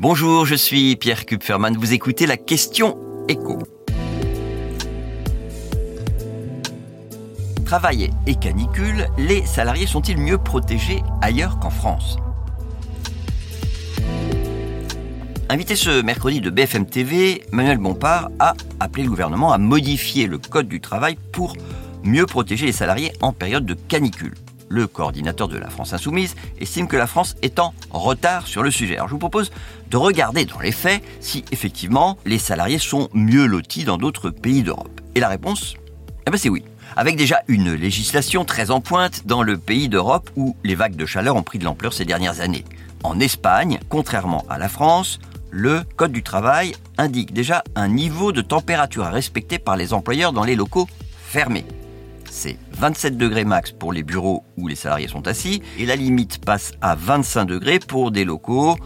Bonjour, je suis Pierre Kupferman. Vous écoutez la question écho. Travail et canicule, les salariés sont-ils mieux protégés ailleurs qu'en France? Invité ce mercredi de BFM TV, Manuel Bompard a appelé le gouvernement à modifier le code du travail pour mieux protéger les salariés en période de canicule le coordinateur de la France Insoumise, estime que la France est en retard sur le sujet. Alors je vous propose de regarder dans les faits si effectivement les salariés sont mieux lotis dans d'autres pays d'Europe. Et la réponse? Eh ben c'est oui. Avec déjà une législation très en pointe dans le pays d'Europe où les vagues de chaleur ont pris de l'ampleur ces dernières années. En Espagne, contrairement à la France, le Code du travail indique déjà un niveau de température à respecter par les employeurs dans les locaux fermés c'est 27 degrés max pour les bureaux où les salariés sont assis, et la limite passe à 25 degrés pour des locaux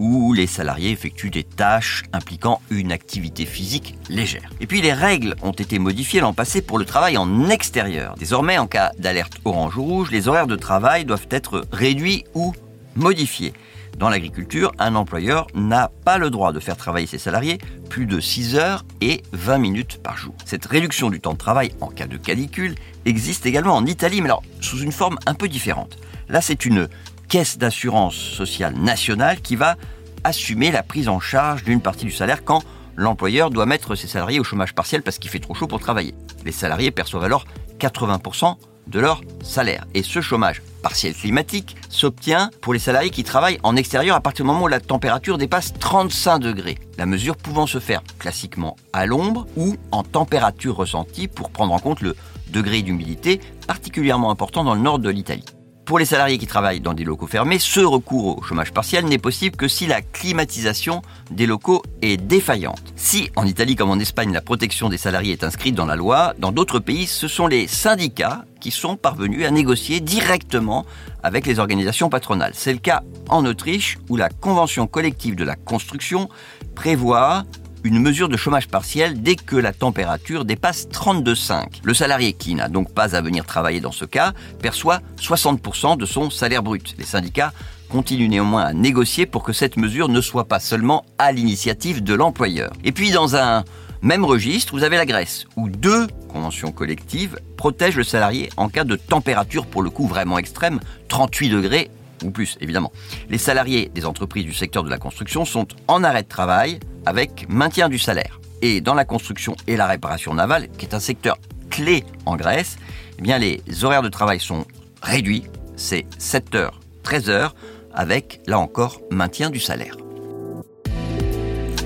où les salariés effectuent des tâches impliquant une activité physique légère. Et puis les règles ont été modifiées l'an passé pour le travail en extérieur. Désormais, en cas d'alerte orange ou rouge, les horaires de travail doivent être réduits ou modifiés. Dans l'agriculture, un employeur n'a pas le droit de faire travailler ses salariés plus de 6 heures et 20 minutes par jour. Cette réduction du temps de travail en cas de canicule existe également en Italie, mais alors sous une forme un peu différente. Là, c'est une caisse d'assurance sociale nationale qui va assumer la prise en charge d'une partie du salaire quand l'employeur doit mettre ses salariés au chômage partiel parce qu'il fait trop chaud pour travailler. Les salariés perçoivent alors 80% de leur salaire. Et ce chômage partiel climatique s'obtient pour les salariés qui travaillent en extérieur à partir du moment où la température dépasse 35 degrés. La mesure pouvant se faire classiquement à l'ombre ou en température ressentie pour prendre en compte le degré d'humidité particulièrement important dans le nord de l'Italie. Pour les salariés qui travaillent dans des locaux fermés, ce recours au chômage partiel n'est possible que si la climatisation des locaux est défaillante. Si, en Italie comme en Espagne, la protection des salariés est inscrite dans la loi, dans d'autres pays, ce sont les syndicats qui sont parvenus à négocier directement avec les organisations patronales. C'est le cas en Autriche où la convention collective de la construction prévoit une mesure de chômage partiel dès que la température dépasse 32,5. Le salarié qui n'a donc pas à venir travailler dans ce cas perçoit 60% de son salaire brut. Les syndicats continuent néanmoins à négocier pour que cette mesure ne soit pas seulement à l'initiative de l'employeur. Et puis dans un même registre, vous avez la Grèce, où deux conventions collectives protègent le salarié en cas de température pour le coup vraiment extrême, 38 degrés ou plus évidemment. Les salariés des entreprises du secteur de la construction sont en arrêt de travail avec maintien du salaire. Et dans la construction et la réparation navale, qui est un secteur clé en Grèce, eh bien les horaires de travail sont réduits, c'est 7 heures, 13 heures, avec, là encore, maintien du salaire.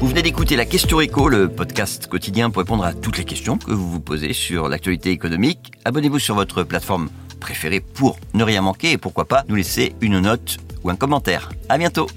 Vous venez d'écouter la Question Éco, le podcast quotidien pour répondre à toutes les questions que vous vous posez sur l'actualité économique. Abonnez-vous sur votre plateforme préférée pour ne rien manquer et pourquoi pas nous laisser une note ou un commentaire. À bientôt!